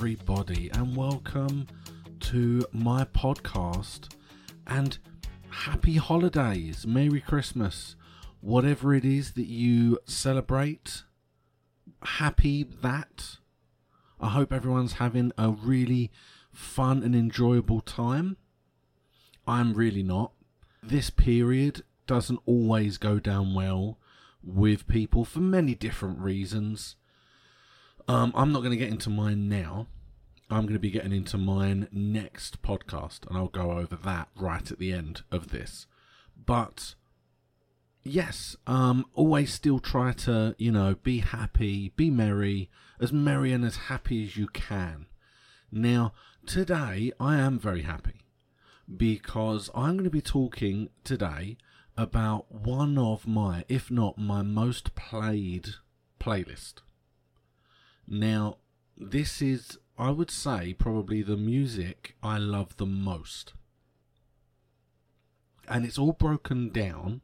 Everybody, and welcome to my podcast. And happy holidays, Merry Christmas, whatever it is that you celebrate. Happy that. I hope everyone's having a really fun and enjoyable time. I'm really not. This period doesn't always go down well with people for many different reasons. Um, I'm not going to get into mine now. I'm going to be getting into mine next podcast, and I'll go over that right at the end of this. But yes, um, always still try to, you know, be happy, be merry, as merry and as happy as you can. Now, today I am very happy because I'm going to be talking today about one of my, if not my most played playlist. Now, this is, I would say, probably the music I love the most. And it's all broken down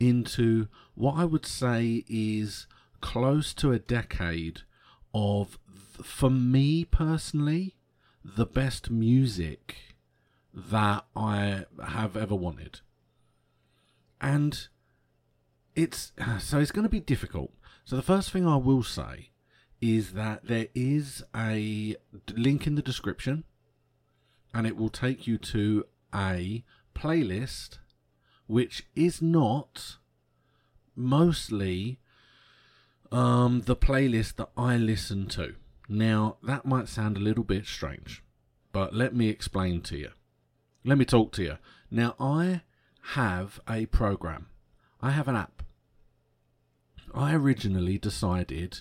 into what I would say is close to a decade of, for me personally, the best music that I have ever wanted. And it's so it's going to be difficult. So the first thing I will say is that there is a link in the description and it will take you to a playlist which is not mostly um, the playlist that I listen to. Now, that might sound a little bit strange, but let me explain to you. Let me talk to you. Now, I have a program, I have an app. I originally decided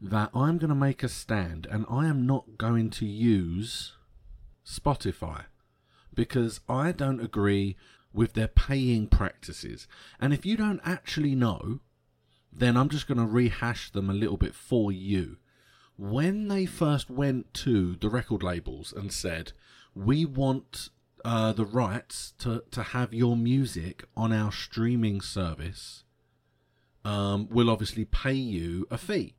that I'm going to make a stand and I am not going to use Spotify because I don't agree with their paying practices. And if you don't actually know, then I'm just going to rehash them a little bit for you. When they first went to the record labels and said, We want uh, the rights to, to have your music on our streaming service, um, we'll obviously pay you a fee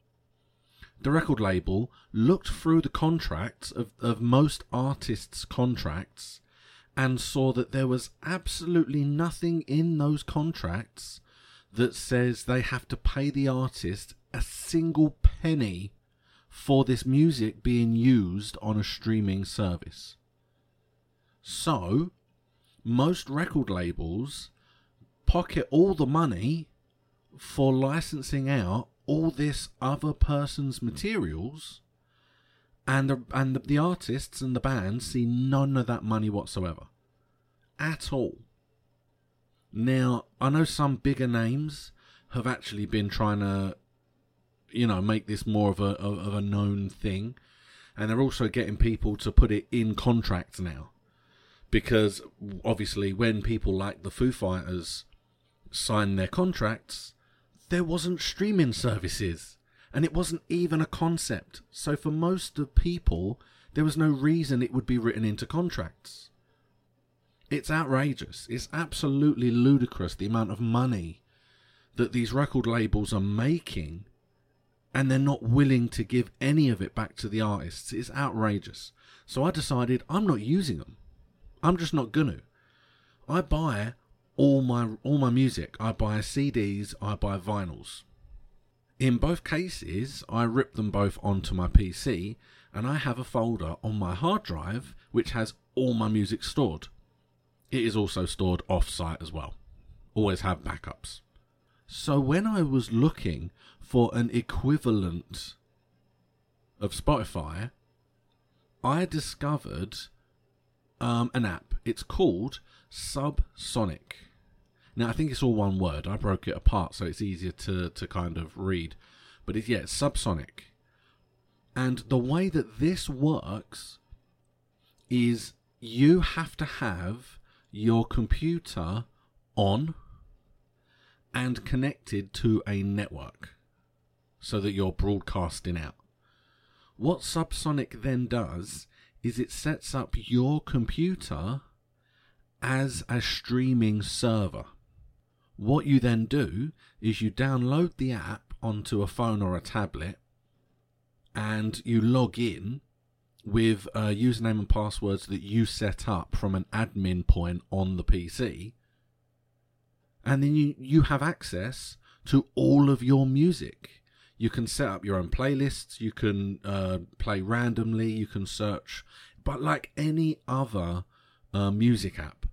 the record label looked through the contracts of, of most artists' contracts and saw that there was absolutely nothing in those contracts that says they have to pay the artist a single penny for this music being used on a streaming service. So, most record labels pocket all the money for licensing out all this other person's materials and the, and the, the artists and the bands see none of that money whatsoever. At all. Now i know some bigger names have actually been trying to you know make this more of a of a known thing and they're also getting people to put it in contracts now. Because obviously when people like the foo fighters sign their contracts there wasn't streaming services and it wasn't even a concept. So for most of people, there was no reason it would be written into contracts. It's outrageous. It's absolutely ludicrous the amount of money that these record labels are making and they're not willing to give any of it back to the artists. It's outrageous. So I decided I'm not using them. I'm just not gonna. I buy all my all my music. I buy CDs, I buy vinyls. In both cases, I rip them both onto my PC and I have a folder on my hard drive which has all my music stored. It is also stored off-site as well. Always have backups. So when I was looking for an equivalent of Spotify, I discovered um, an app. It's called Subsonic. Now I think it's all one word. I broke it apart so it's easier to, to kind of read. But it's yeah, it's subsonic. And the way that this works is you have to have your computer on and connected to a network so that you're broadcasting out. What Subsonic then does is it sets up your computer as a streaming server. What you then do is you download the app onto a phone or a tablet and you log in with a username and passwords that you set up from an admin point on the PC. And then you, you have access to all of your music. You can set up your own playlists, you can uh, play randomly, you can search, but like any other uh, music app.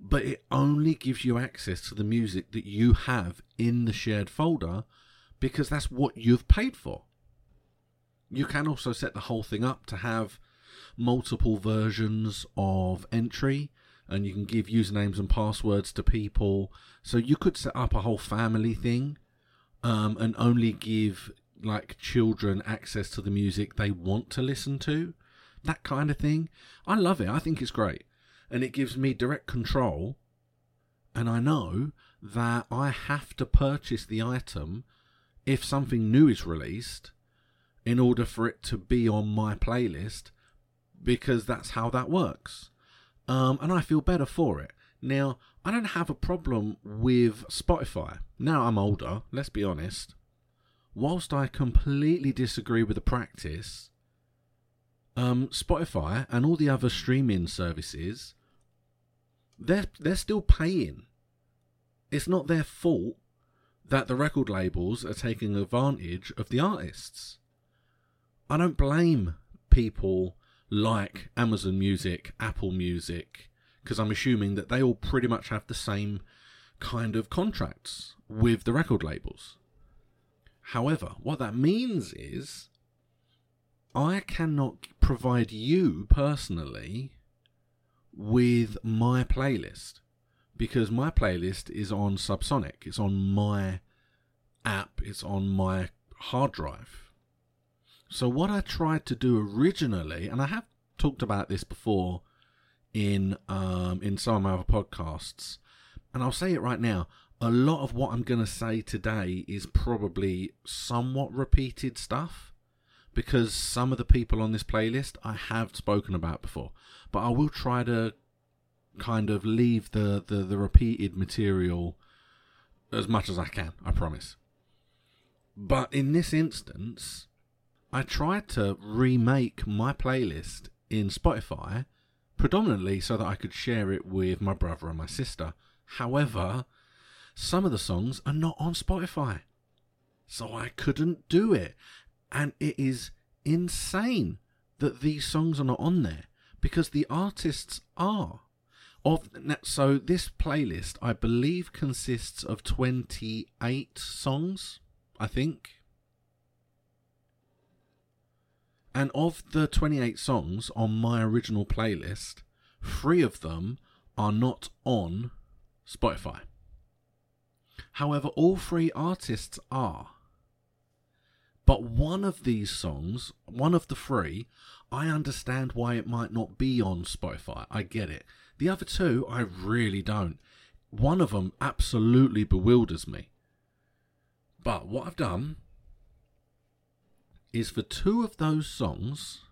But it only gives you access to the music that you have in the shared folder because that's what you've paid for. You can also set the whole thing up to have multiple versions of entry and you can give usernames and passwords to people. So you could set up a whole family thing um, and only give like children access to the music they want to listen to. That kind of thing. I love it. I think it's great. And it gives me direct control. And I know that I have to purchase the item if something new is released in order for it to be on my playlist because that's how that works. Um, and I feel better for it. Now, I don't have a problem with Spotify. Now I'm older, let's be honest. Whilst I completely disagree with the practice, um, Spotify and all the other streaming services, they're, they're still paying. It's not their fault that the record labels are taking advantage of the artists. I don't blame people like Amazon Music, Apple Music, because I'm assuming that they all pretty much have the same kind of contracts with the record labels. However, what that means is I cannot provide you personally with my playlist because my playlist is on Subsonic. It's on my app, it's on my hard drive. So, what I tried to do originally, and I have talked about this before in um, in some of my other podcasts, and I'll say it right now. A lot of what I'm going to say today is probably somewhat repeated stuff because some of the people on this playlist I have spoken about before, but I will try to kind of leave the, the, the repeated material as much as I can, I promise. But in this instance, I tried to remake my playlist in Spotify predominantly so that I could share it with my brother and my sister. However, some of the songs are not on Spotify. So I couldn't do it. And it is insane that these songs are not on there because the artists are. Of so this playlist I believe consists of 28 songs, I think. And of the 28 songs on my original playlist, 3 of them are not on Spotify. However, all three artists are. But one of these songs, one of the three, I understand why it might not be on Spotify. I get it. The other two, I really don't. One of them absolutely bewilders me. But what I've done is for two of those songs,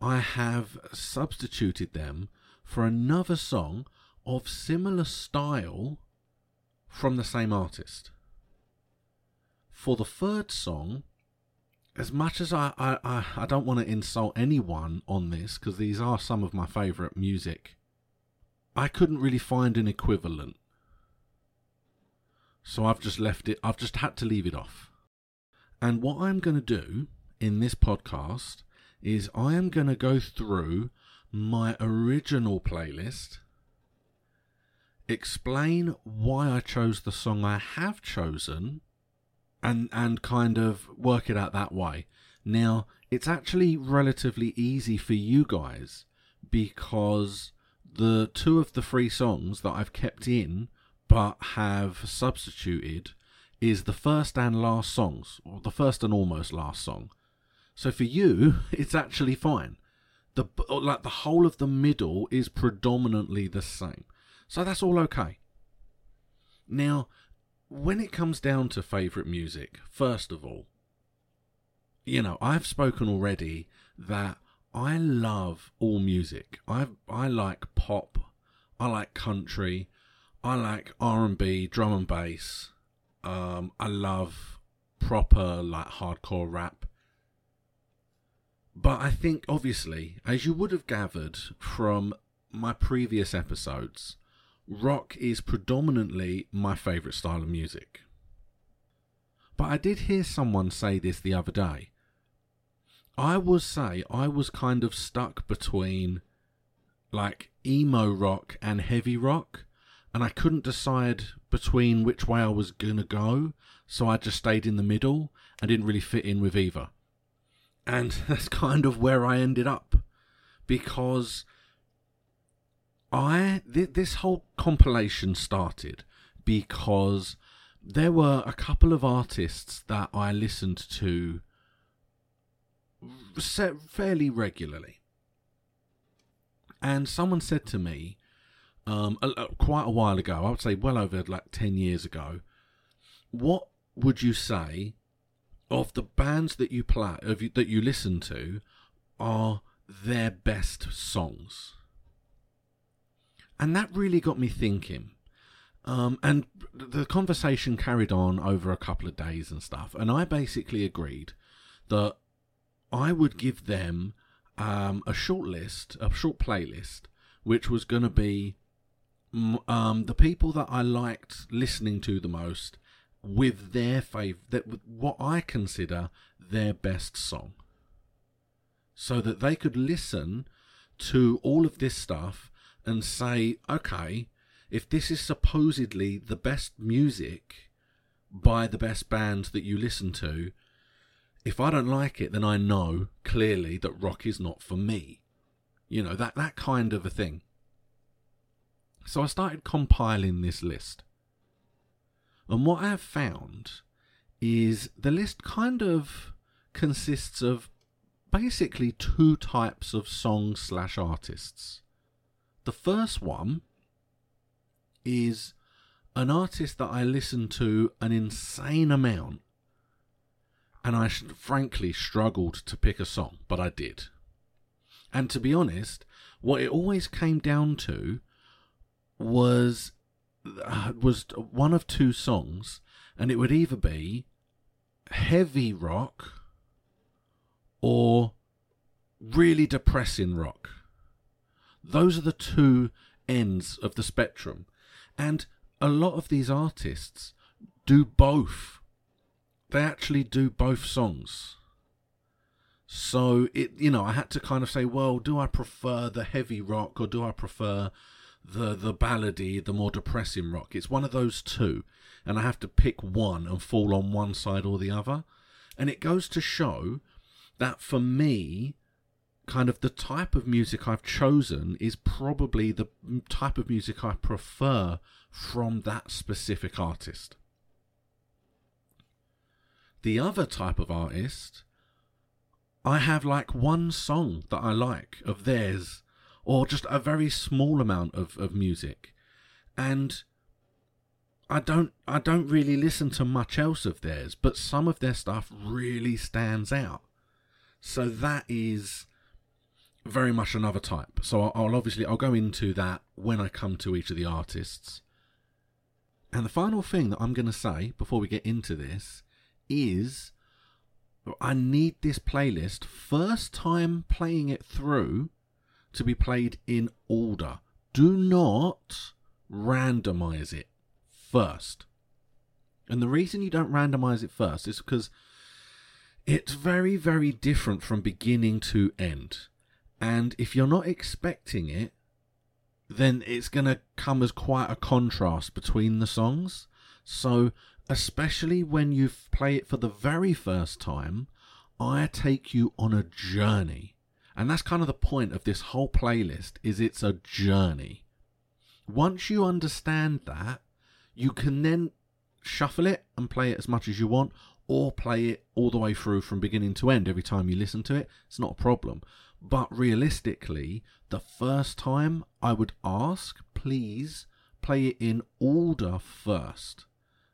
I have substituted them for another song of similar style from the same artist. For the third song, as much as I, I, I, don't want to insult anyone on this, because these are some of my favourite music, I couldn't really find an equivalent. So I've just left it, I've just had to leave it off. And what I'm going to do in this podcast is I am going to go through my original playlist, explain why I chose the song I have chosen, and and kind of work it out that way. Now, it's actually relatively easy for you guys because the two of the three songs that I've kept in but have substituted is the first and last songs, or the first and almost last song. So for you, it's actually fine. The like the whole of the middle is predominantly the same. So that's all okay. Now, when it comes down to favourite music, first of all, you know, I've spoken already that I love all music. I I like pop, I like country, I like R and B, drum and bass. Um, I love proper like hardcore rap. But I think, obviously, as you would have gathered from my previous episodes, rock is predominantly my favourite style of music. But I did hear someone say this the other day. I would say I was kind of stuck between like emo rock and heavy rock, and I couldn't decide between which way I was gonna go, so I just stayed in the middle and didn't really fit in with either. And that's kind of where I ended up because I th- this whole compilation started because there were a couple of artists that I listened to fairly regularly. And someone said to me, um, a, a, quite a while ago, I would say well over like 10 years ago, what would you say of the bands that you play, of you, that you listen to, are their best songs? And that really got me thinking. Um, and the conversation carried on over a couple of days and stuff. And I basically agreed that I would give them um, a short list, a short playlist, which was going to be um, the people that I liked listening to the most with their favorite, that with what I consider their best song, so that they could listen to all of this stuff and say, okay, if this is supposedly the best music by the best band that you listen to, if I don't like it, then I know clearly that rock is not for me. You know, that, that kind of a thing. So I started compiling this list. And what I have found is the list kind of consists of basically two types of songs slash artists. The first one is an artist that I listen to an insane amount and I frankly struggled to pick a song, but I did. And to be honest, what it always came down to was uh, was one of two songs, and it would either be heavy rock or really depressing rock. Those are the two ends of the spectrum, and a lot of these artists do both they actually do both songs. So it, you know, I had to kind of say, well, do I prefer the heavy rock or do I prefer the the ballady, the more depressing rock? It's one of those two, and I have to pick one and fall on one side or the other. And it goes to show that for me, kind of the type of music I've chosen is probably the type of music I prefer from that specific artist. The other type of artist, I have like one song that I like of theirs, or just a very small amount of, of music. And I don't I don't really listen to much else of theirs, but some of their stuff really stands out. So that is very much another type. So I'll, I'll obviously I'll go into that when I come to each of the artists. And the final thing that I'm going to say before we get into this is I need this playlist first time playing it through to be played in order. Do not randomize it first. And the reason you don't randomize it first is because it's very, very different from beginning to end. And if you're not expecting it, then it's going to come as quite a contrast between the songs. So especially when you play it for the very first time, I take you on a journey. And that's kind of the point of this whole playlist is it's a journey. Once you understand that, you can then shuffle it and play it as much as you want or play it all the way through from beginning to end every time you listen to it. It's not a problem. But realistically, the first time I would ask, please play it in order first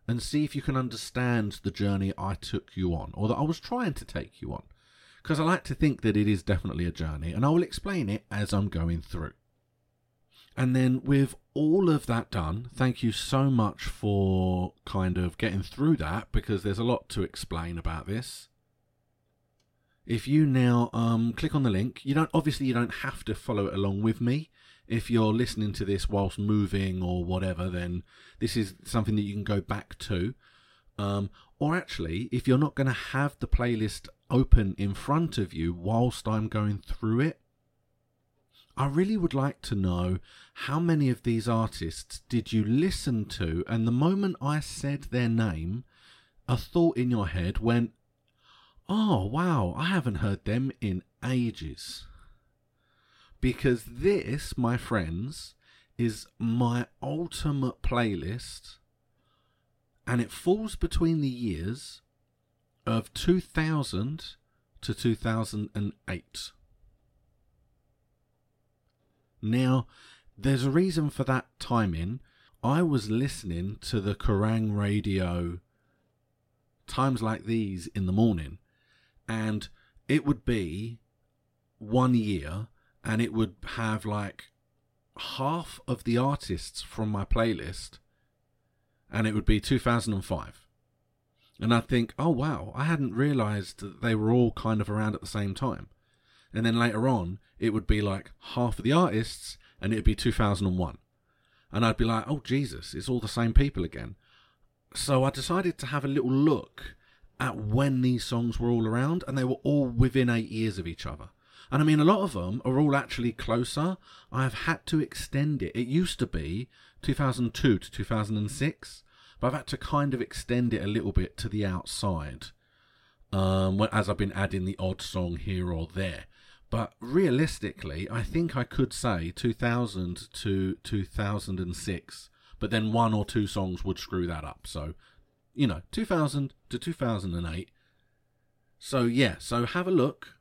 and see if you can understand the journey I took you on, or that I was trying to take you on. Because I like to think that it is definitely a journey, and I will explain it as I'm going through. And then, with all of that done, thank you so much for kind of getting through that because there's a lot to explain about this. If you now um, click on the link, you don't obviously you don't have to follow it along with me. If you're listening to this whilst moving or whatever, then this is something that you can go back to. Um, or actually, if you're not going to have the playlist open in front of you whilst I'm going through it, I really would like to know how many of these artists did you listen to, and the moment I said their name, a thought in your head went, Oh, wow, I haven't heard them in ages. Because this, my friends, is my ultimate playlist, and it falls between the years of 2000 to 2008. Now, there's a reason for that timing. I was listening to the Kerrang radio times like these in the morning, and it would be one year, and it would have like half of the artists from my playlist, and it would be 2005. And I think, oh wow, I hadn't realized that they were all kind of around at the same time. And then later on, it would be like half of the artists, and it'd be 2001. And I'd be like, oh Jesus, it's all the same people again. So I decided to have a little look at when these songs were all around, and they were all within eight years of each other. And I mean, a lot of them are all actually closer. I've had to extend it. It used to be 2002 to 2006, but I've had to kind of extend it a little bit to the outside um, as I've been adding the odd song here or there. But realistically, I think I could say 2000 to 2006, but then one or two songs would screw that up. So, you know, 2000 to 2008. So yeah, so have a look.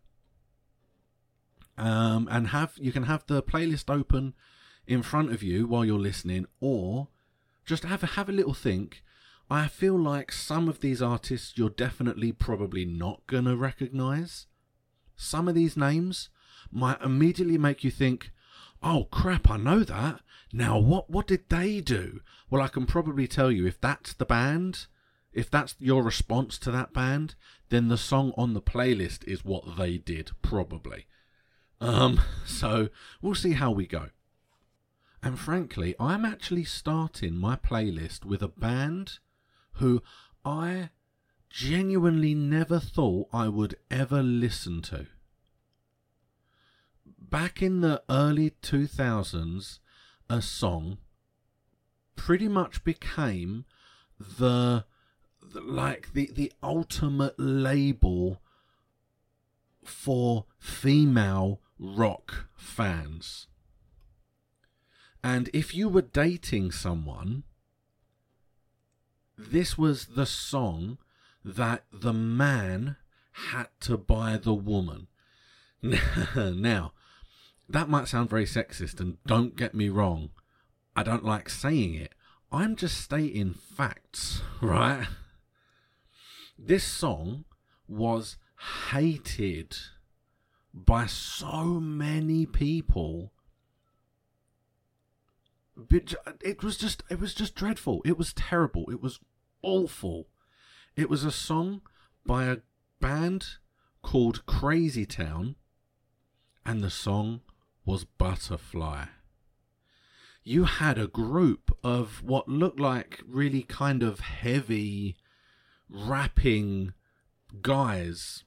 Um, and have you can have the playlist open in front of you while you're listening, or just have a, have a little think. I feel like some of these artists you're definitely probably not gonna recognize. Some of these names might immediately make you think, oh crap, I know that. Now, what, what did they do? Well, I can probably tell you if that's the band, if that's your response to that band, then the song on the playlist is what they did, probably. Um, so we'll see how we go. And frankly, I'm actually starting my playlist with a band who I genuinely never thought I would ever listen to. Back in the early 2000s, a song pretty much became the, the like the the ultimate label for female rock fans. And if you were dating someone, this was the song that the man had to buy the woman. now, that might sound very sexist, and don't get me wrong, I don't like saying it. I'm just stating facts, right? This song was hated by so many people. It was just, it was just dreadful. It was terrible. It was awful. It was a song by a band called Crazy Town, and the song was Butterfly. You had a group of what looked like really kind of heavy rapping guys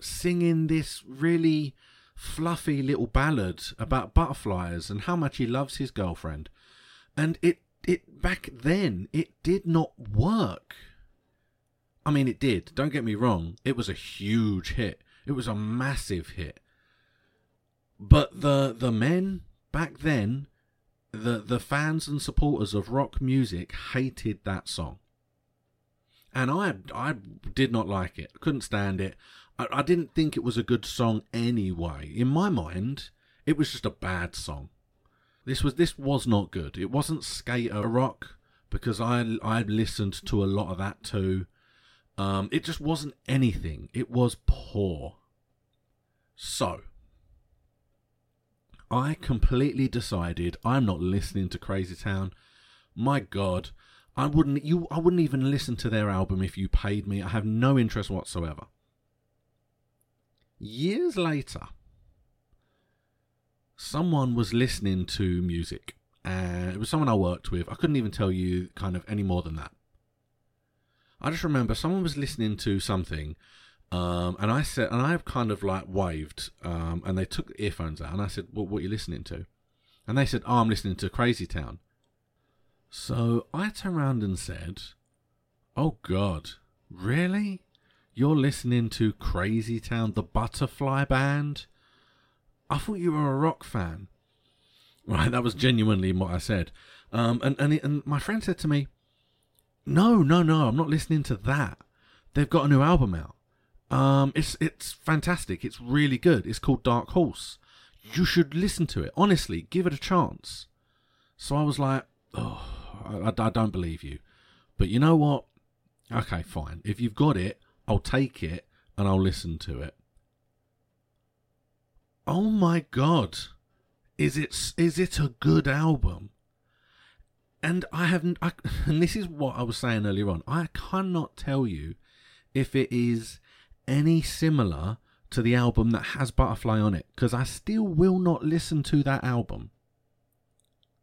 singing this really fluffy little ballad about butterflies and how much he loves his girlfriend. And it it back then it did not work. I mean, it did. Don't get me wrong. It was a huge hit. It was a massive hit. But the the men back then, the the fans and supporters of rock music hated that song, and I I did not like it. Couldn't stand it. I, I didn't think it was a good song anyway. In my mind, it was just a bad song. This was this was not good. It wasn't skater rock because I I listened to a lot of that too. Um, it just wasn't anything. It was poor. So I completely decided I'm not listening to Crazy Town. My God, I wouldn't you I wouldn't even listen to their album if you paid me. I have no interest whatsoever. years later, someone was listening to music. And it was someone I worked with. I couldn't even tell you kind of any more than that. I just remember someone was listening to something, um, and I said, and I kind of like waved, um, and they took the earphones out, and I said, well, "What are you listening to?" And they said, "Oh, I'm listening to Crazy Town." So I turned around and said, "Oh God, really? You're listening to Crazy Town, the Butterfly Band? I thought you were a rock fan." Right, that was genuinely what I said. Um, and and, and my friend said to me, "No, no, no, I'm not listening to that. They've got a new album out. Um, it's it's fantastic. It's really good. It's called Dark Horse. You should listen to it. Honestly, give it a chance." So I was like, "Oh, I, I don't believe you." But you know what? Okay, fine. If you've got it, I'll take it and I'll listen to it. Oh my god is it is it a good album? And I haven't. I, and this is what I was saying earlier on. I cannot tell you if it is any similar to the album that has Butterfly on it because I still will not listen to that album.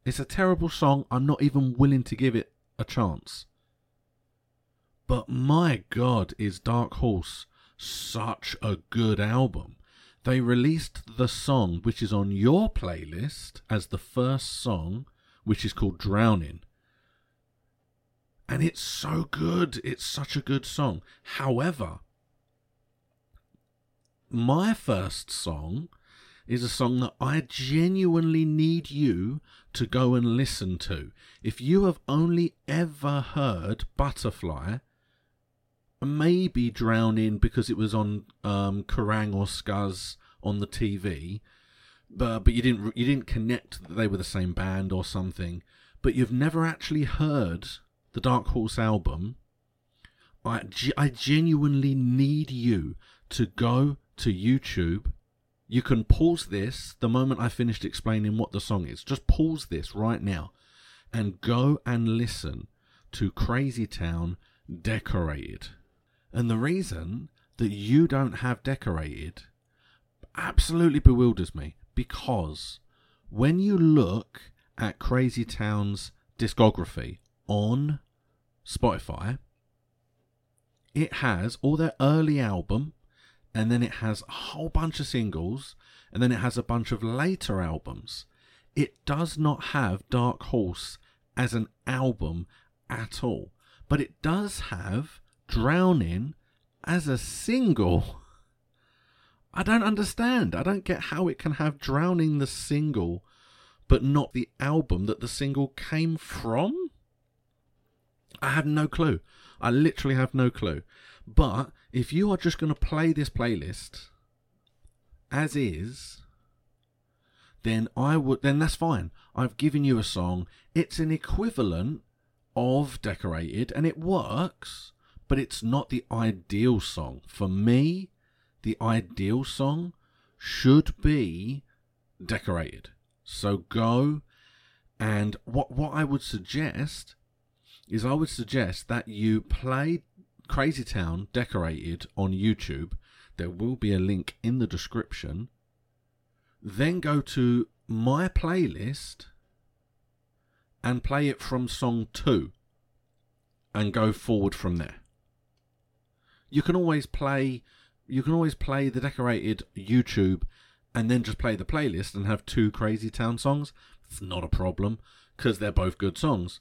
It's a terrible song. I'm not even willing to give it a chance. But my god, is Dark Horse such a good album they released the song which is on your playlist as the first song, which is called Drowning. And it's so good. It's such a good song. However, my first song is a song that I genuinely need you to go and listen to. If you have only ever heard Butterfly, maybe Drowning because it was on um, Kerrang or Scuzz on the TV, but but you didn't you didn't connect that they were the same band or something. But you've never actually heard the Dark Horse album. I I genuinely need you to go to YouTube. You can pause this the moment I finished explaining what the song is. Just pause this right now and go and listen to Crazy Town Decorated. And the reason that you don't have decorated absolutely bewilders me because when you look at Crazy Town's discography on Spotify, it has all their early album and then it has a whole bunch of singles and then it has a bunch of later albums. It does not have Dark Horse as an album at all, but it does have Drowning as a single. I don't understand. I don't get how it can have Drowning the single, but not the album that the single came from. I have no clue. I literally have no clue. But if you are just going to play this playlist as is, then I would then that's fine. I've given you a song. It's an equivalent of Decorated and it works but it's not the ideal song. For me, the ideal song should be decorated. So go and what what I would suggest is I would suggest that you play Crazy Town decorated on YouTube. There will be a link in the description. Then go to my playlist and play it from song 2 and go forward from there you can always play you can always play the decorated YouTube and then just play the playlist and have two Crazy Town songs. It's not a problem because they're both good songs.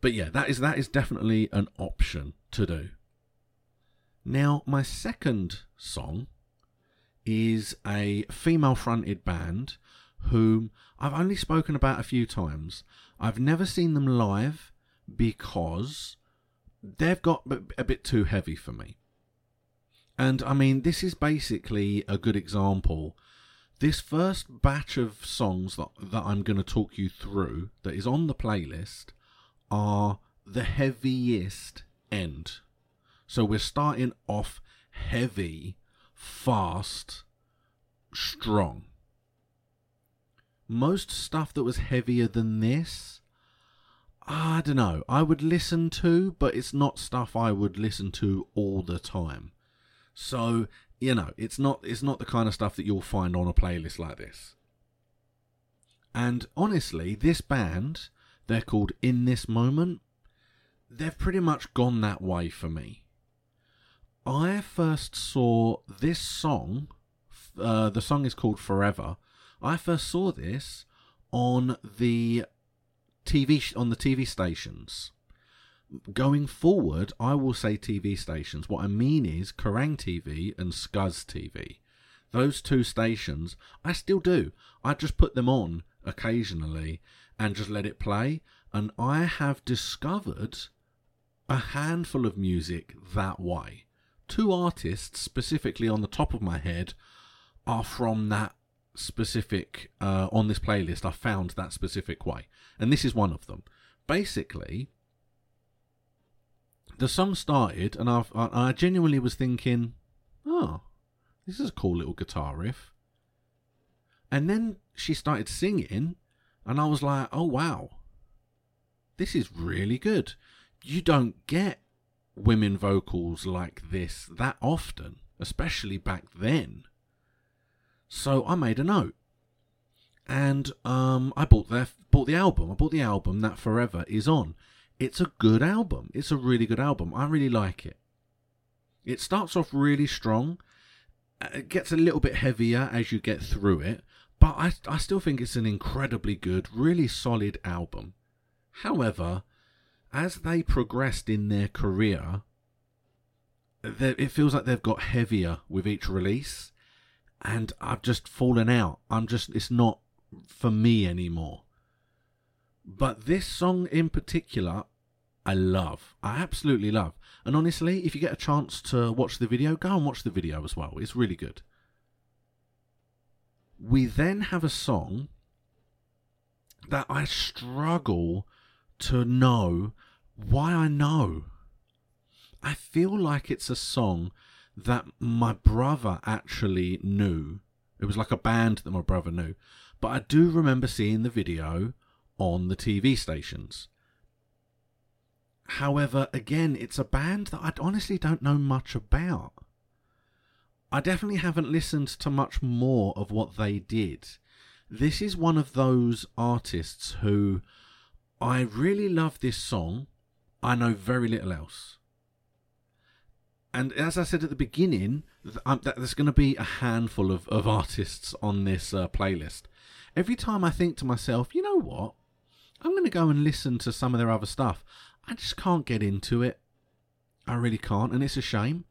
But yeah, that is that is definitely an option to do. Now, my second song is a female fronted band whom I've only spoken about a few times. I've never seen them live because they've got a bit too heavy for me. And I mean, this is basically a good example. This first batch of songs that, that I'm going to talk you through, that is on the playlist, are the heaviest end. So we're starting off heavy, fast, strong. Most stuff that was heavier than this, I don't know. I would listen to, but it's not stuff I would listen to all the time. So you know, it's not it's not the kind of stuff that you'll find on a playlist like this. And honestly, this band, they're called In This Moment, they've pretty much gone that way for me. I first saw this song, uh, the song is called Forever. I first saw this on the TV on the TV stations. Going forward, I will say TV stations. What I mean is Kerrang TV and Scuzz TV. Those two stations, I still do. I just put them on occasionally and just let it play. And I have discovered a handful of music that way. Two artists, specifically on the top of my head, are from that specific, uh, on this playlist. I found that specific way. And this is one of them. Basically, the song started, and I, I genuinely was thinking, oh, this is a cool little guitar riff. And then she started singing, and I was like, oh wow, this is really good. You don't get women vocals like this that often, especially back then. So I made a note. And um, I bought bought the album. I bought the album that Forever is on. It's a good album. It's a really good album. I really like it. It starts off really strong. It gets a little bit heavier as you get through it, but I, I still think it's an incredibly good, really solid album. However, as they progressed in their career, it feels like they've got heavier with each release, and I've just fallen out. I'm just, it's not for me anymore. But this song in particular, I love. I absolutely love. And honestly, if you get a chance to watch the video, go and watch the video as well. It's really good. We then have a song that I struggle to know why I know. I feel like it's a song that my brother actually knew. It was like a band that my brother knew. But I do remember seeing the video on the TV stations. However, again, it's a band that I honestly don't know much about. I definitely haven't listened to much more of what they did. This is one of those artists who I really love this song. I know very little else. And as I said at the beginning, there's going to be a handful of, of artists on this uh, playlist. Every time I think to myself, you know what? I'm going to go and listen to some of their other stuff. I just can't get into it. I really can't. And it's a shame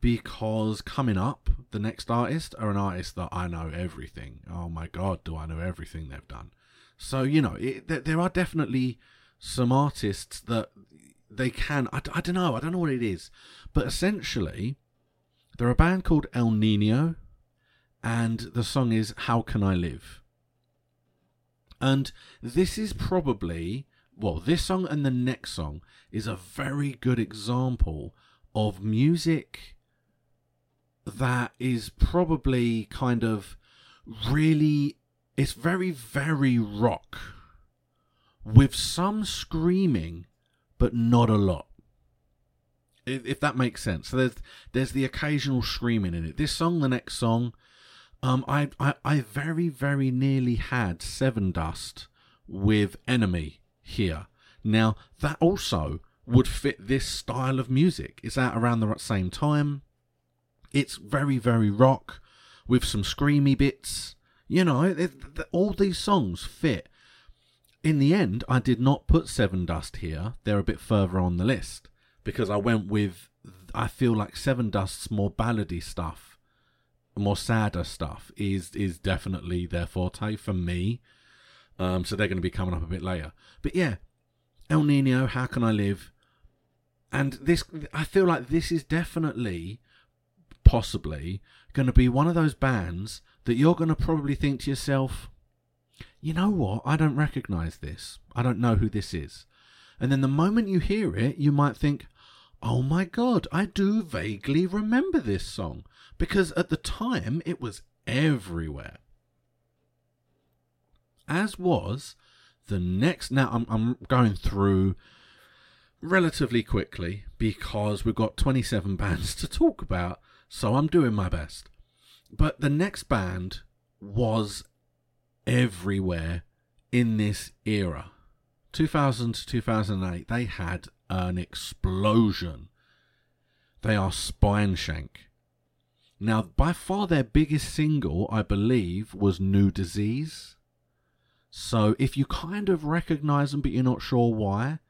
because coming up, the next artist are an artist that I know everything. Oh my god, do I know everything they've done? So you know, it, there are definitely some artists that they can. I, I don't know. I don't know what it is, but essentially, they're a band called Ill Niño, and the song is "How Can I Live." And this is probably well, this song and the next song is a very good example of music that is probably kind of really it's very very rock with some screaming but not a lot. If, if that makes sense. So there's there's the occasional screaming in it. This song the next song um i i, I very very nearly had Sevendust with enemy here. Now that also would fit this style of music. It's out around the same time. It's very, very rock with some screamy bits. You know, it, all these songs fit. In the end, I did not put Sevendust here. They're a bit further on the list because I went with, I feel like Sevendust's more ballady stuff, more sadder stuff is is definitely their forte for me. Um, so they're going to be coming up a bit later. But yeah, Ill Niño, How Can I Live? And this, I feel like this is definitely possibly going to be one of those bands that you're going to probably think to yourself, you know what? I don't recognize this. I don't know who this is. And then the moment you hear it, you might think, oh my god, I do vaguely remember this song. Because at the time, it was everywhere. As was the next. Now, I'm, I'm going through relatively quickly because we've got 27 bands to talk about. So I'm doing my best. But the next band was everywhere in this era. 2000 to 2008, they had an explosion. They are Spineshank. Now, by far their biggest single, I believe, was New Disease. So if you kind of recognize them but you're not sure why,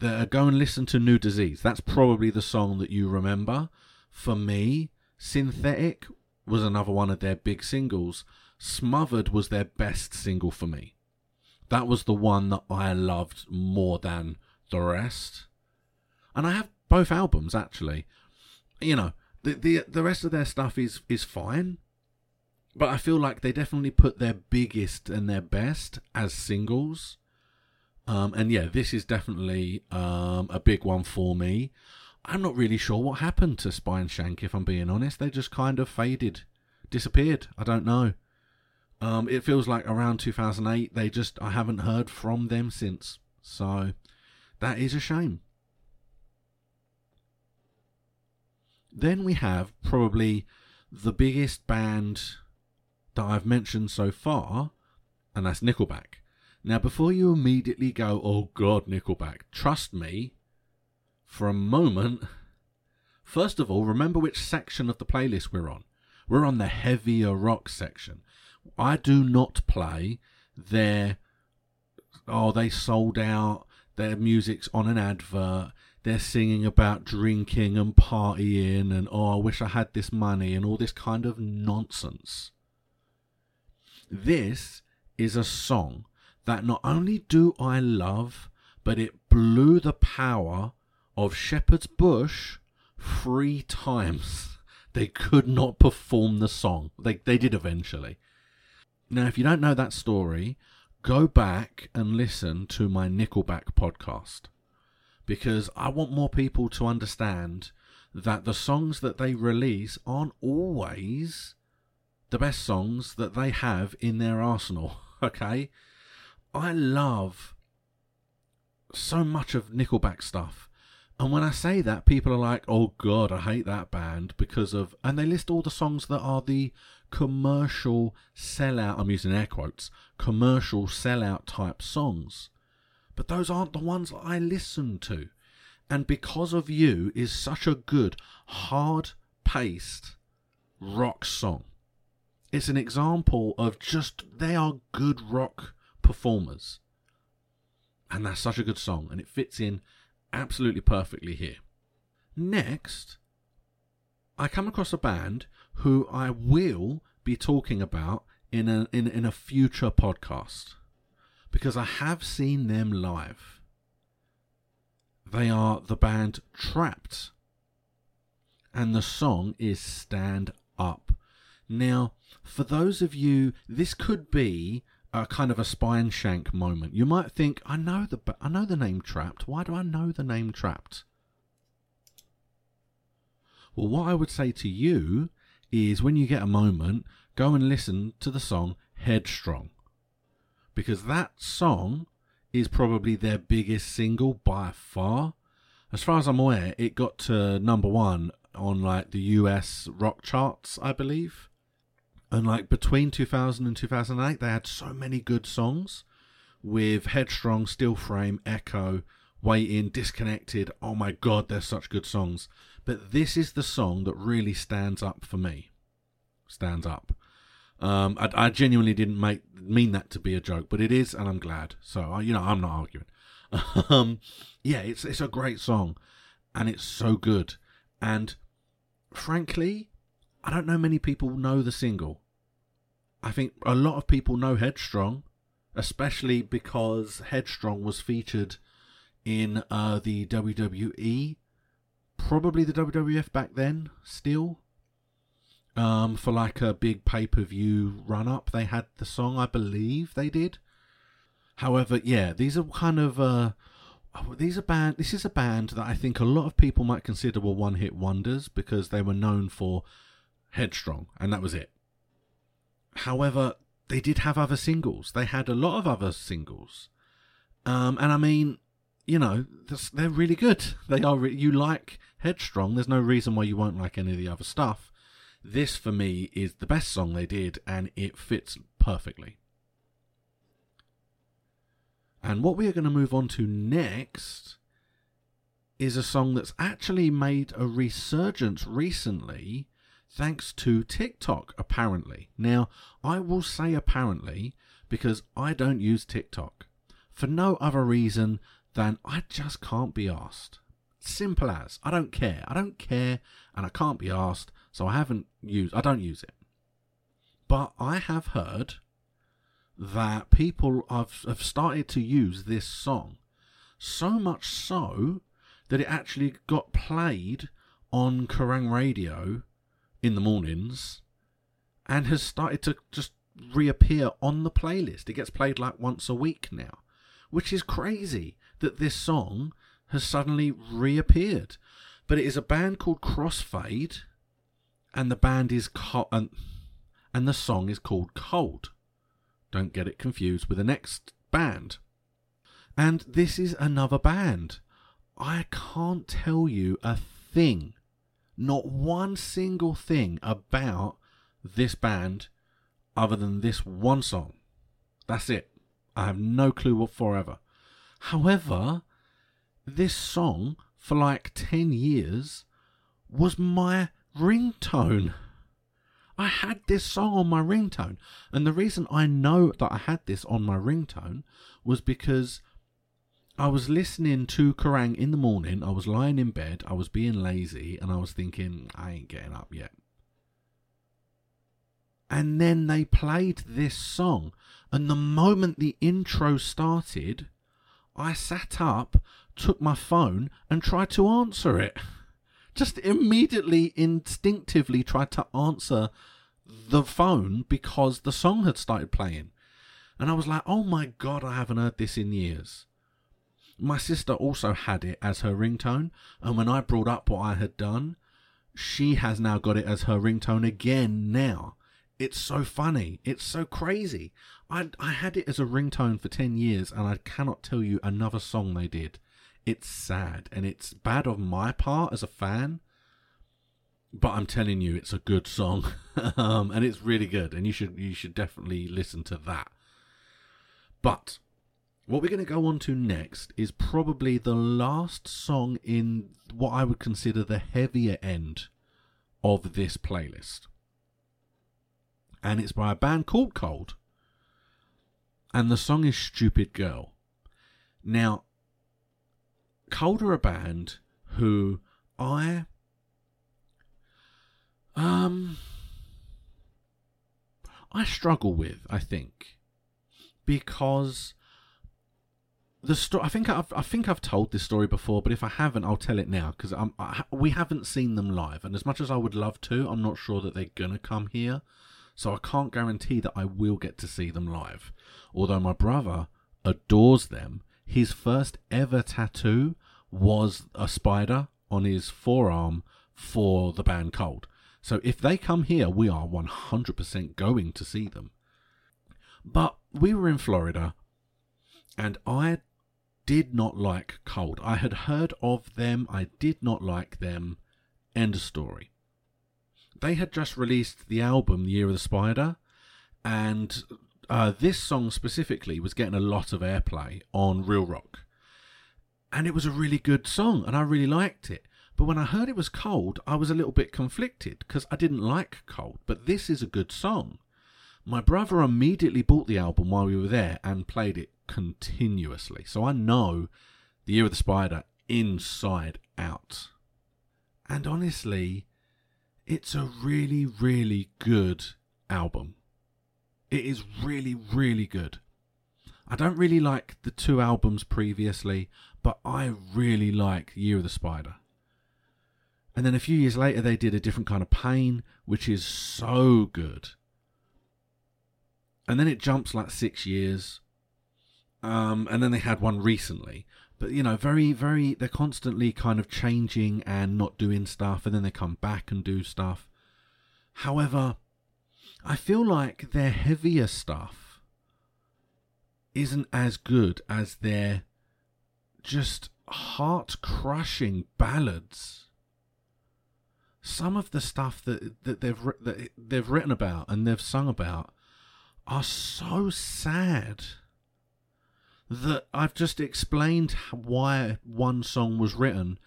go and listen to New Disease. That's probably the song that you remember. For me, Synthetic was another one of their big singles. Smothered was their best single for me. That was the one that I loved more than the rest. And I have both albums actually. You know, the the the rest of their stuff is is fine, but I feel like they definitely put their biggest and their best as singles. Um, and yeah, this is definitely um, a big one for me. I'm not really sure what happened to Spineshank, if I'm being honest. They just kind of faded, disappeared. I don't know. Um, it feels like around 2008, they just, I haven't heard from them since. So that is a shame. Then we have probably the biggest band that I've mentioned so far, and that's Nickelback. Now, before you immediately go, oh god, Nickelback, trust me, for a moment, first of all, remember which section of the playlist we're on. We're on the heavier rock section. I do not play their, oh, they sold out, their music's on an advert, they're singing about drinking and partying and, oh, I wish I had this money and all this kind of nonsense. This is a song that not only do I love, but it blew the power of Shepherd's Bush three times. They could not perform the song. They, they did eventually. Now, if you don't know that story, go back and listen to my Nickelback podcast because I want more people to understand that the songs that they release aren't always the best songs that they have in their arsenal. Okay? I love so much of Nickelback stuff. And when I say that, people are like, oh god, I hate that band because of. And they list all the songs that are the commercial sellout, I'm using air quotes, commercial sellout type songs. But those aren't the ones that I listen to. And Because of You is such a good, hard paced rock song. It's an example of just, they are good rock performers. And that's such a good song, and it fits in absolutely perfectly here. Next, I come across a band who I will be talking about in a in, in a future podcast because I have seen them live. They are the band Trapt. and the song is Stand Up. Now, for those of you, this could be a kind of a Spineshank moment. You might think, I know the I know the name Trapt. Why do I know the name Trapt? Well, what I would say to you is when you get a moment, go and listen to the song Headstrong. Because that song is probably their biggest single by far. As far as I'm aware, it got to number one on like the US rock charts, I believe. And like between 2000 and 2008, they had so many good songs with Headstrong, Still Frame, Echo, Waiting, Disconnected. Oh my god, they're such good songs. But this is the song that really stands up for me. Stands up. Um, I, I, genuinely didn't make mean that to be a joke, but it is, and I'm glad. So you know, I'm not arguing. um, yeah, it's it's a great song, and it's so good. And frankly, I don't know many people know the single. I think a lot of people know Headstrong, especially because Headstrong was featured in uh, the WWE, probably the WWF back then, still. Um, for like a big pay per view run up, they had the song, I believe they did. However, yeah, these are kind of uh, these are band. This is a band that I think a lot of people might consider were one hit wonders because they were known for Headstrong, and that was it. However, they did have other singles. They had a lot of other singles. Um, and I mean, you know, they're really good. They are. Re- you like Headstrong. There's no reason why you won't like any of the other stuff. This, for me, is the best song they did, and it fits perfectly. And what we are going to move on to next is a song that's actually made a resurgence recently thanks to TikTok, apparently. Now, I will say apparently because I don't use TikTok for no other reason than I just can't be asked. Simple as. I don't care. I don't care and I can't be asked, so I haven't used I don't use it. But I have heard that people have, have started to use this song. So much so that it actually got played on Kerrang Radio in the mornings and has started to just reappear on the playlist. It gets played like once a week now, which is crazy that this song has suddenly reappeared. But it is a band called Crossfade, and the band is co- and, and the song is called Cold. Don't get it confused with the next band. And this is another band. I can't tell you a thing, not one single thing about this band other than this one song. That's it. I have no clue what forever. However, this song for like 10 years was my ringtone. I had this song on my ringtone. And the reason I know that I had this on my ringtone was because I was listening to Kerrang in the morning. I was lying in bed. I was being lazy. And I was thinking, I ain't getting up yet. And then they played this song. And the moment the intro started, I sat up, took my phone, and tried to answer it. Just immediately, instinctively tried to answer the phone because the song had started playing. And I was like, oh my god, I haven't heard this in years. My sister also had it as her ringtone, and when I brought up what I had done, she has now got it as her ringtone again now. It's so funny. It's so crazy. I, I had it as a ringtone for 10 years and I cannot tell you another song they did. It's sad and it's bad on my part as a fan. But I'm telling you, it's a good song, um, and it's really good, and you should you should definitely listen to that. But what we're going to go on to next is probably the last song in what I would consider the heavier end of this playlist and it's by a band called Cold. And the song is Stupid Girl. Now, Cold are a band who I um I struggle with, I think, because the story. I think I've I think I've told this story before, but if I haven't, I'll tell it now because we haven't seen them live, and as much as I would love to, I'm not sure that they're gonna come here so I can't guarantee that I will get to see them live. Although my brother adores them, his first ever tattoo was a spider on his forearm for the band Cold. So if they come here, we are 100% going to see them. But we were in Florida and I did not like Cold. I had heard of them, I did not like them. End story they had just released the album The Year of the Spider, and uh, this song specifically was getting a lot of airplay on Real Rock. And it was a really good song, and I really liked it. But when I heard it was cold, I was a little bit conflicted because I didn't like cold. But this is a good song. My brother immediately bought the album while we were there and played it continuously. So I know The Year of the Spider inside out. And honestly, it's a really, really good album. It is really, really good. I don't really like the two albums previously, but I really like Year of the Spider. And then a few years later, they did a different kind of pain, which is so good. And then it jumps like six years. Um, and then they had one recently, but you know very very they're constantly kind of changing and not doing stuff and then they come back and do stuff however i feel like their heavier stuff isn't as good as their just heart crushing ballads. Some of the stuff that, that they've that they've written about and they've sung about are so sad that I've just explained why one song was written,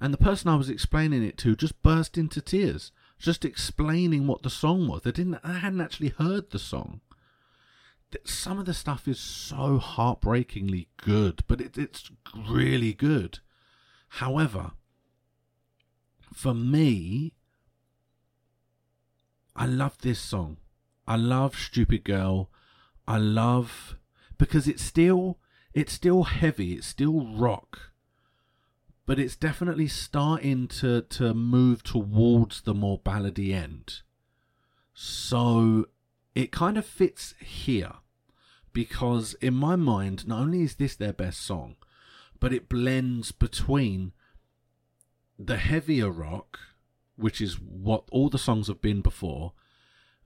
and the person I was explaining it to just burst into tears, just explaining what the song was. They didn't, I hadn't actually heard the song. Some of the stuff is so heartbreakingly good, but it, it's really good. However, for me, I love this song. I love Stupid Girl. I love because it's still it's still heavy, it's still rock, but it's definitely starting to to move towards the more ballady end. So it kind of fits here because in my mind, not only is this their best song, but it blends between the heavier rock, which is what all the songs have been before,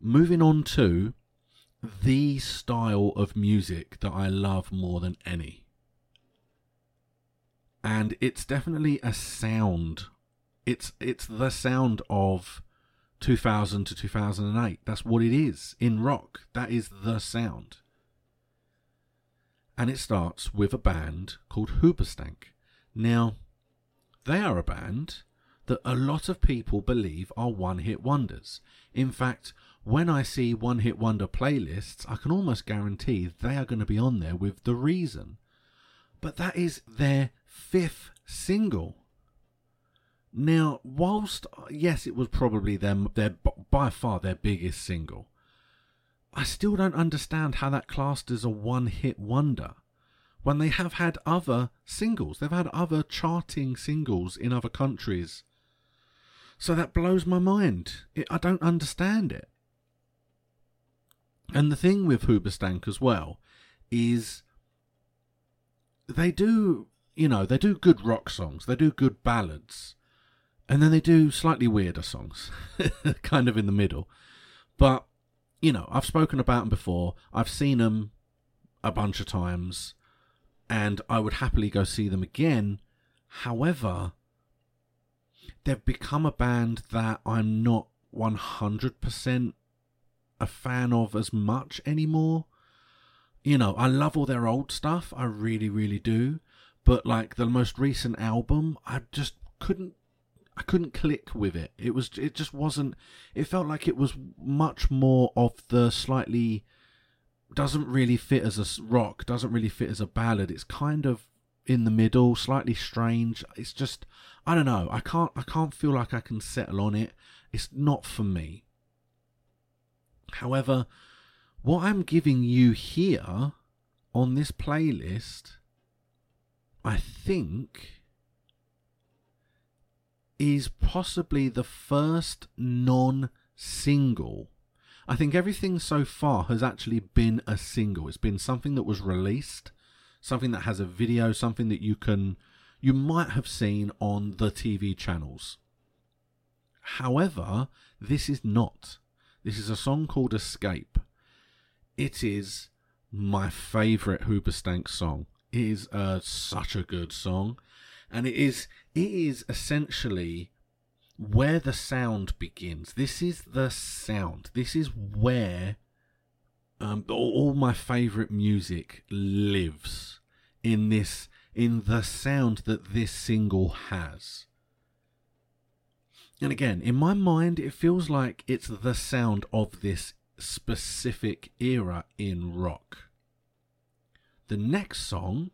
moving on to the style of music that I love more than any. And it's definitely a sound. It's it's the sound of 2000 to 2008. That's what it is in rock. That is the sound. And it starts with a band called Hoobastank. Now, they are a band that a lot of people believe are one hit wonders. In fact, when I see one hit wonder playlists, I can almost guarantee they are going to be on there with The Reason. But that is their fifth single. Now, whilst yes, it was probably their, their by far their biggest single, I still don't understand how that classed as a one hit wonder when they have had other singles. They've had other charting singles in other countries. So that blows my mind. It, I don't understand it. And the thing with Hoobastank as well is they do, you know, they do good rock songs, they do good ballads, and then they do slightly weirder songs, kind of in the middle. But, you know, I've spoken about them before, I've seen them a bunch of times, and I would happily go see them again. However, they've become a band that I'm not 100% a fan of as much anymore. You know, I love all their old stuff, I really, really do. But like the most recent album, I just couldn't I couldn't click with it. It was it just wasn't it felt like it was much more of the slightly doesn't really fit as a rock, doesn't really fit as a ballad. It's kind of in the middle, slightly strange. It's just I don't know. I can't I can't feel like I can settle on it. It's not for me. However, what I'm giving you here on this playlist, I think, is possibly the first non single. I think everything so far has actually been a single. It's been something that was released, something that has a video, something that you can you might have seen on the TV channels. However, this is not. This is a song called Escape. It is my favourite Hoobastank song. It is uh, such a good song. And it is it is essentially where the sound begins. This is the sound. This is where um, all my favourite music lives in this in the sound that this single has. And again, in my mind, it feels like it's the sound of this specific era in rock. The next song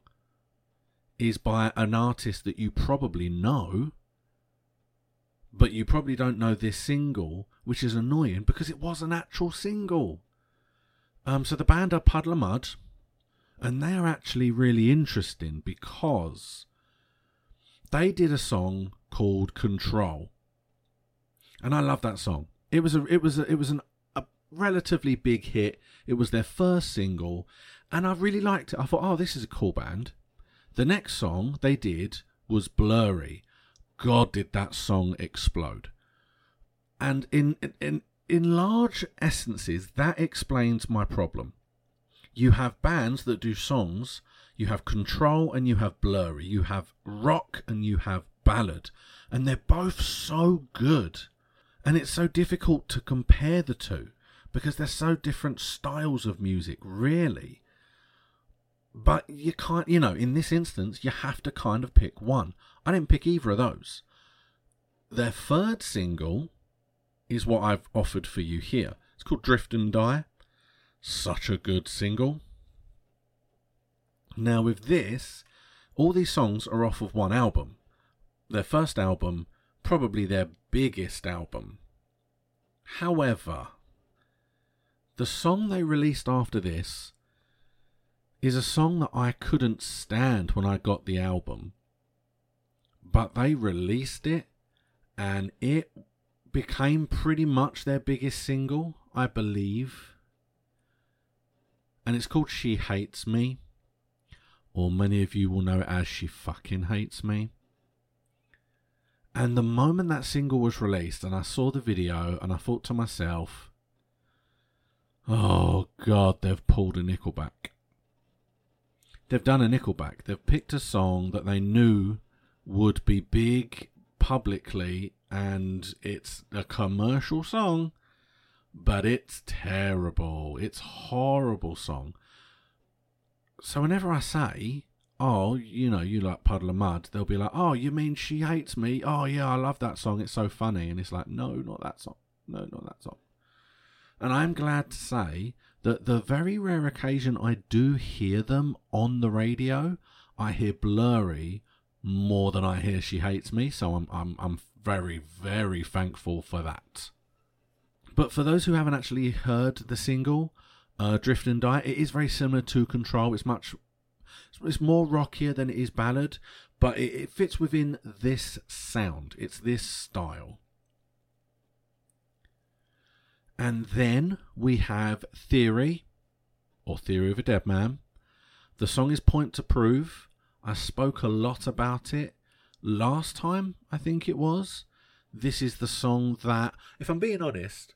is by an artist that you probably know, but you probably don't know this single, which is annoying because it was an actual single. Um, so the band are Puddle of Mudd, and they are actually really interesting because they did a song called Control and I love that song. It was a it was a, it was an, a relatively big hit. It was their first single, and I really liked it. I thought, oh, this is a cool band. The next song they did was Blurry. God, did that song explode! And in in in large essences, that explains my problem. You have bands that do songs, you have control and you have blurry, you have rock and you have ballad, and they're both so good. And it's so difficult to compare the two because they're so different styles of music, really. But you can't, you know, in this instance, you have to kind of pick one. I didn't pick either of those. Their third single is what I've offered for you here. It's called Drift and Die. Such a good single. Now, with this, all these songs are off of one album. Their first album, probably their biggest album. However, the song they released after this is a song that I couldn't stand when I got the album. But they released it and it became pretty much their biggest single, I believe. And it's called She Hates Me. Or many of you will know it as She Fucking Hates Me. And the moment that single was released and I saw the video and I thought to myself, oh god, they've pulled a Nickelback. They've done a Nickelback. They've picked a song that they knew would be big publicly and it's a commercial song, but it's terrible. It's horrible song. So whenever I say oh, you know, you like Puddle of Mudd, they'll be like, oh, you mean She Hates Me? Oh, yeah, I love that song. It's so funny. And it's like, no, not that song. No, not that song. And I'm glad to say that the very rare occasion I do hear them on the radio, I hear Blurry more than I hear She Hates Me. So I'm, I'm, I'm very, very thankful for that. But for those who haven't actually heard the single, uh, Drift and Die, it is very similar to Control. It's much it's more rockier than it is ballad, but it, it fits within this sound. It's this style. And then we have Theory, or Theory of a Dead Man. The song is Point to Prove. I spoke a lot about it last time, I think it was. This is the song that, if I'm being honest,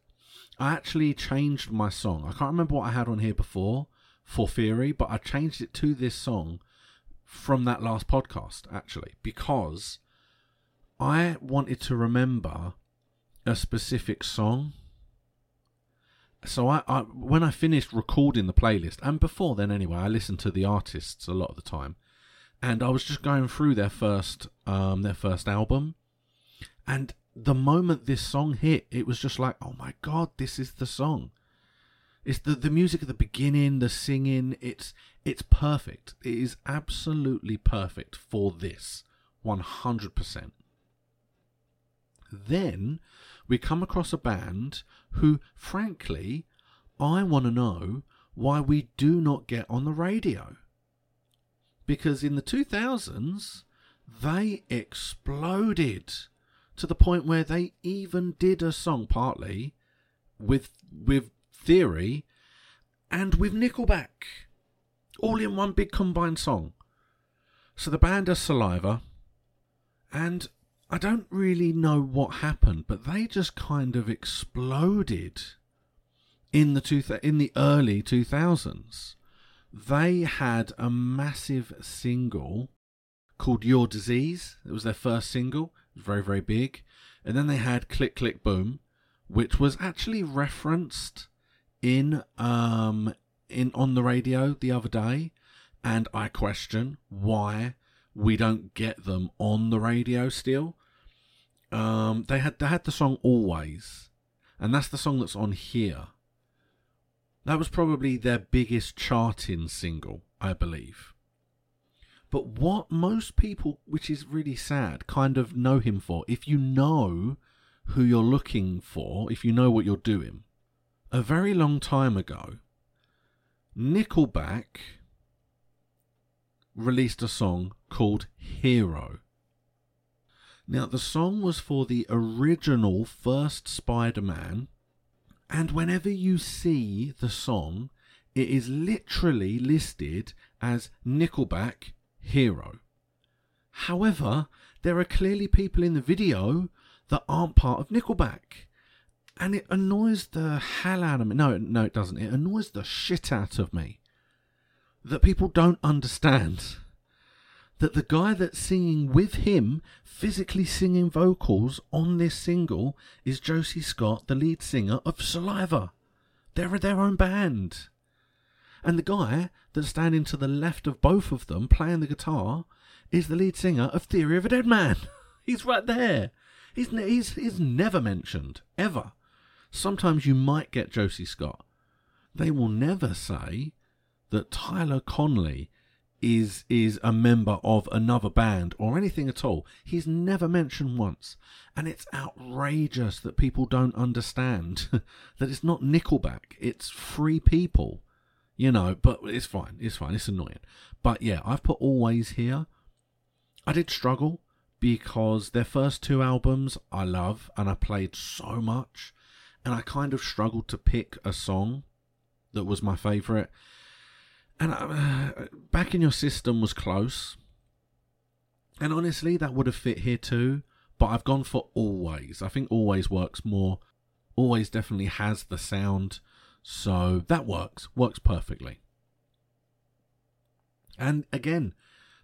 I actually changed my song. I can't remember what I had on here before, for Theory, but I changed it to this song from that last podcast, actually, because I wanted to remember a specific song. So I, I when I finished recording the playlist, and before then anyway, I listened to the artists a lot of the time, and I was just going through their first um their first album, and the moment this song hit, it was just like, oh my god, this is the song. It's the, the music at the beginning, the singing, it's it's perfect. It is absolutely perfect for this. 100%. Then we come across a band who, frankly, I want to know why we do not get on the radio. Because in the 2000s, they exploded to the point where they even did a song partly with with Theory, and with Nickelback, all in one big combined song. So the band are Saliva, and I don't really know what happened, but they just kind of exploded in the two th- in the early 2000s. They had a massive single called Your Disease. It was their first single. It was very very big. And then they had Click Click Boom, which was actually referenced in um in on the radio the other day, and I question why we don't get them on the radio still. Um, they had they had the song Always, and that's the song that's on here. That was probably their biggest charting single, I believe. But what most people, which is really sad, kind of know him for, if you know who you're looking for, if you know what you're doing, a very long time ago, Nickelback released a song called Hero. Now, the song was for the original first Spider Man, and whenever you see the song, it is literally listed as Nickelback Hero. However, there are clearly people in the video that aren't part of Nickelback and it annoys the hell out of me. No, no, it doesn't. It annoys the shit out of me that people don't understand that the guy that's singing with him, physically singing vocals on this single, is Josey Scott, the lead singer of Saliva. They're their own band. And the guy that's standing to the left of both of them playing the guitar is the lead singer of Theory of a Dead Man. he's right there. He's, he's, he's never mentioned, ever. Sometimes you might get Josey Scott. They will never say that Tyler Connolly is is a member of another band or anything at all. He's never mentioned once. And it's outrageous that people don't understand that it's not Nickelback, it's Free People. You know, but it's fine. It's fine. It's annoying. But yeah, I've put Always here. I did struggle because their first two albums I love and I played so much. And I kind of struggled to pick a song that was my favourite. And uh, Back in Your System was close. And honestly, that would have fit here too. But I've gone for Always. I think Always works more. Always definitely has the sound. So that works. Works perfectly. And again,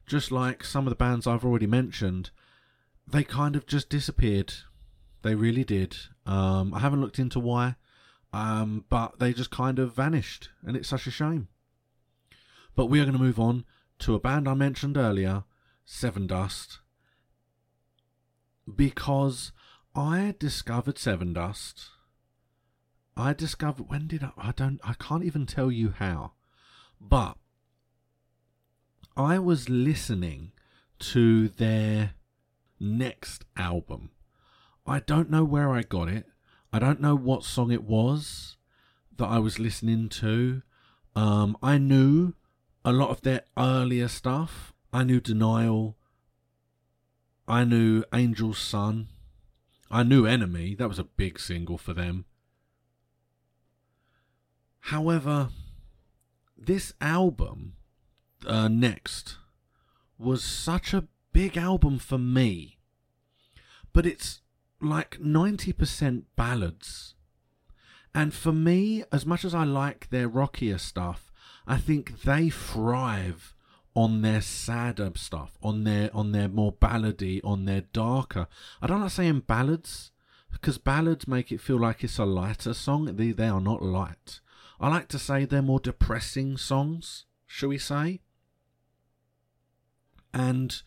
just like some of the bands I've already mentioned, they kind of just disappeared. They really did. Um, I haven't looked into why, um, but they just kind of vanished, and it's such a shame. But we are going to move on to a band I mentioned earlier, Sevendust, because I discovered Sevendust. I discovered when did I? I don't. I can't even tell you how, but I was listening to their next album. I don't know where I got it. I don't know what song it was that I was listening to. Um, I knew a lot of their earlier stuff. I knew Denial. I knew Angel's Son. I knew Enemy. That was a big single for them. However, this album, uh, Next, was such a big album for me. But it's like 90% ballads. And for me, as much as I like their rockier stuff, I think they thrive on their sadder stuff, on their on their more ballady, on their darker. I don't like saying ballads because ballads make it feel like it's a lighter song. They they are not light. I like to say they're more depressing songs, shall we say? And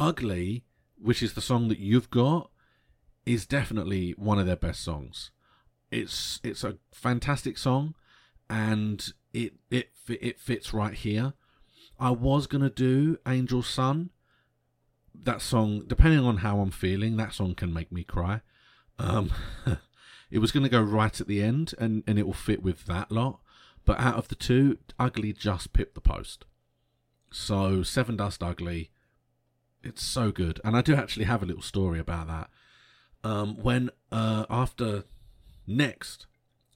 Ugly, which is the song that you've got, is definitely one of their best songs. It's it's a fantastic song and it it it fits right here. I was gonna do Angel Son. That song, depending on how I'm feeling, that song can make me cry. Um, it was gonna go right at the end, and and it will fit with that lot. But out of the two, Ugly just pipped the post. So Sevendust Ugly, it's so good, and I do actually have a little story about that. Um, when uh, after next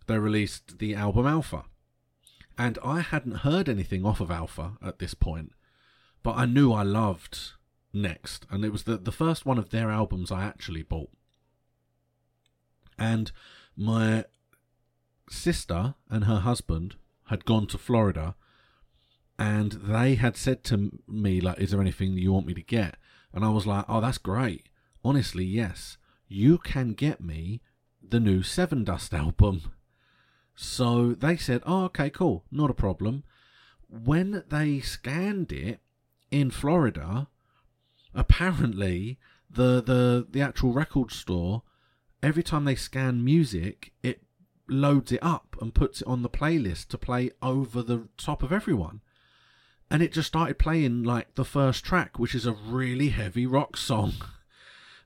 they released the album Alpha. And I hadn't heard anything off of Alpha at this point, but I knew I loved Next, and it was the, the first one of their albums I actually bought. And my sister and her husband had gone to Florida, and they had said to me, like, is there anything you want me to get? And I was like, oh, that's great. Honestly, yes. You can get me the new Sevendust album. So they said, oh, okay, cool, not a problem. When they scanned it in Florida, apparently the, the, the actual record store, every time they scan music, it loads it up and puts it on the playlist to play over the top of everyone. And it just started playing like the first track, which is a really heavy rock song.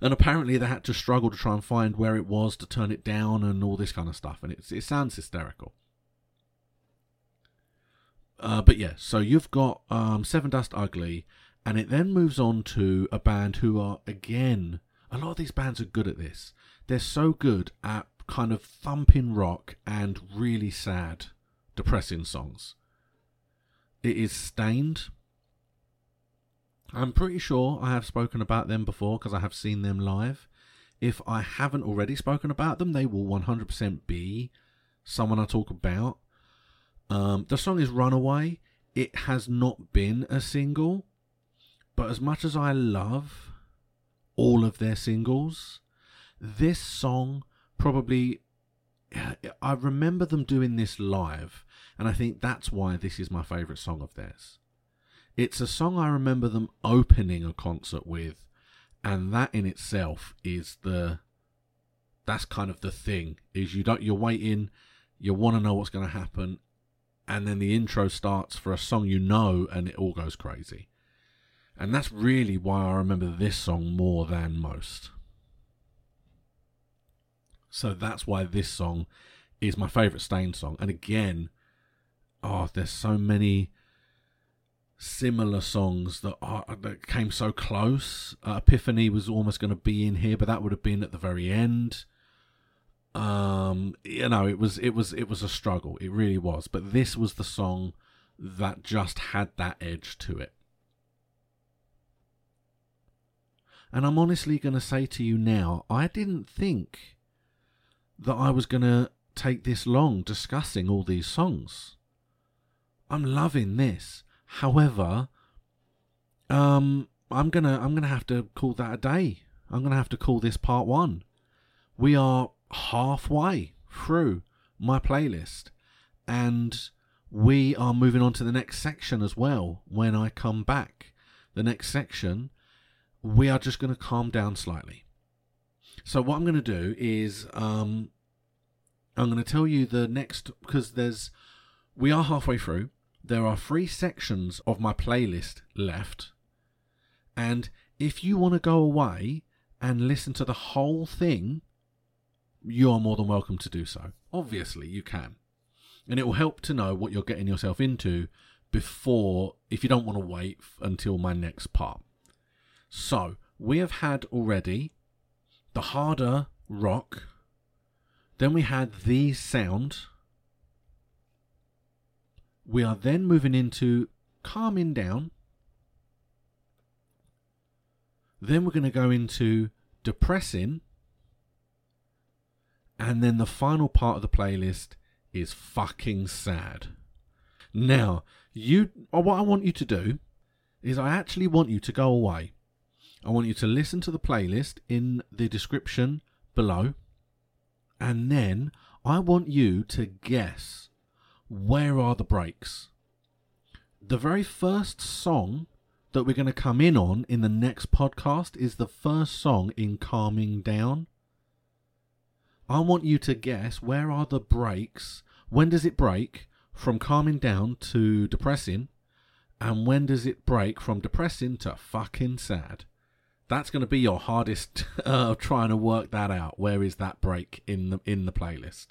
and apparently they had to struggle to try and find where it was to turn it down and all this kind of stuff. And it, it sounds hysterical. Uh, but yeah so you've got um, Dust Ugly and it then moves on to a band who are again a lot of these bands are good at this. They're so good at kind of thumping rock and really sad depressing songs. It is Staind I'm pretty sure I have spoken about them before because I have seen them live. If I haven't already spoken about them, they will 100% be someone I talk about. Um, the song is Runaway. it has not been a single, but as much as I love all of their singles, this song probably I remember them doing this live, and I think that's why this is my favourite song of theirs. It's a song I remember them opening a concert with, and that in itself is the that's kind of the thing is you don't you're waiting, you want to know what's going to happen, and then the intro starts for a song you know, and it all goes crazy. And that's really why I remember this song more than most. So that's why this song is my favourite Staind song. And again, oh, there's so many similar songs that are that came so close. Uh, Epiphany was almost going to be in here, but that would have been at the very end. Um, you know, it was it was it was a struggle. It really was. But this was the song that just had that edge to it. And I'm honestly going to say to you now, I didn't think that I was going to take this long discussing all these songs. I'm loving this. However, um, I'm gonna I'm gonna have to call that a day. I'm gonna have to call this part one. We are halfway through my playlist, and we are moving on to the next section as well. When I come back, the next section, we are just to calm down slightly. So what I'm to do is um, I'm to tell you the next because there's we are halfway through. There are three sections of my playlist left, and if you want to go away and listen to the whole thing, you are more than welcome to do so. Obviously, you can, and it will help to know what you're getting yourself into before if you don't want to wait until my next part. So we have had already the harder rock. Then we had the sound. We are then moving into calming down. Then we're going to go into depressing. And then the final part of the playlist is fucking sad. Now, you uh, what I want you to do is I actually want you to go away I want you to listen to the playlist in the description below. And then I want you to guess where are the breaks. The very first song that we're going to come in on in the next podcast is the first song in Calming Down. I want you to guess where are the breaks. When does it break from calming down to depressing? And when does it break from depressing to fucking sad? that's going to be your hardest uh, trying to work that out. Where is that break in the in the playlist?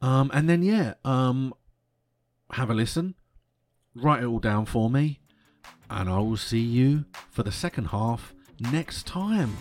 Um, and then yeah, um, have a listen, write it all down for me, and I will see you for the second half next time.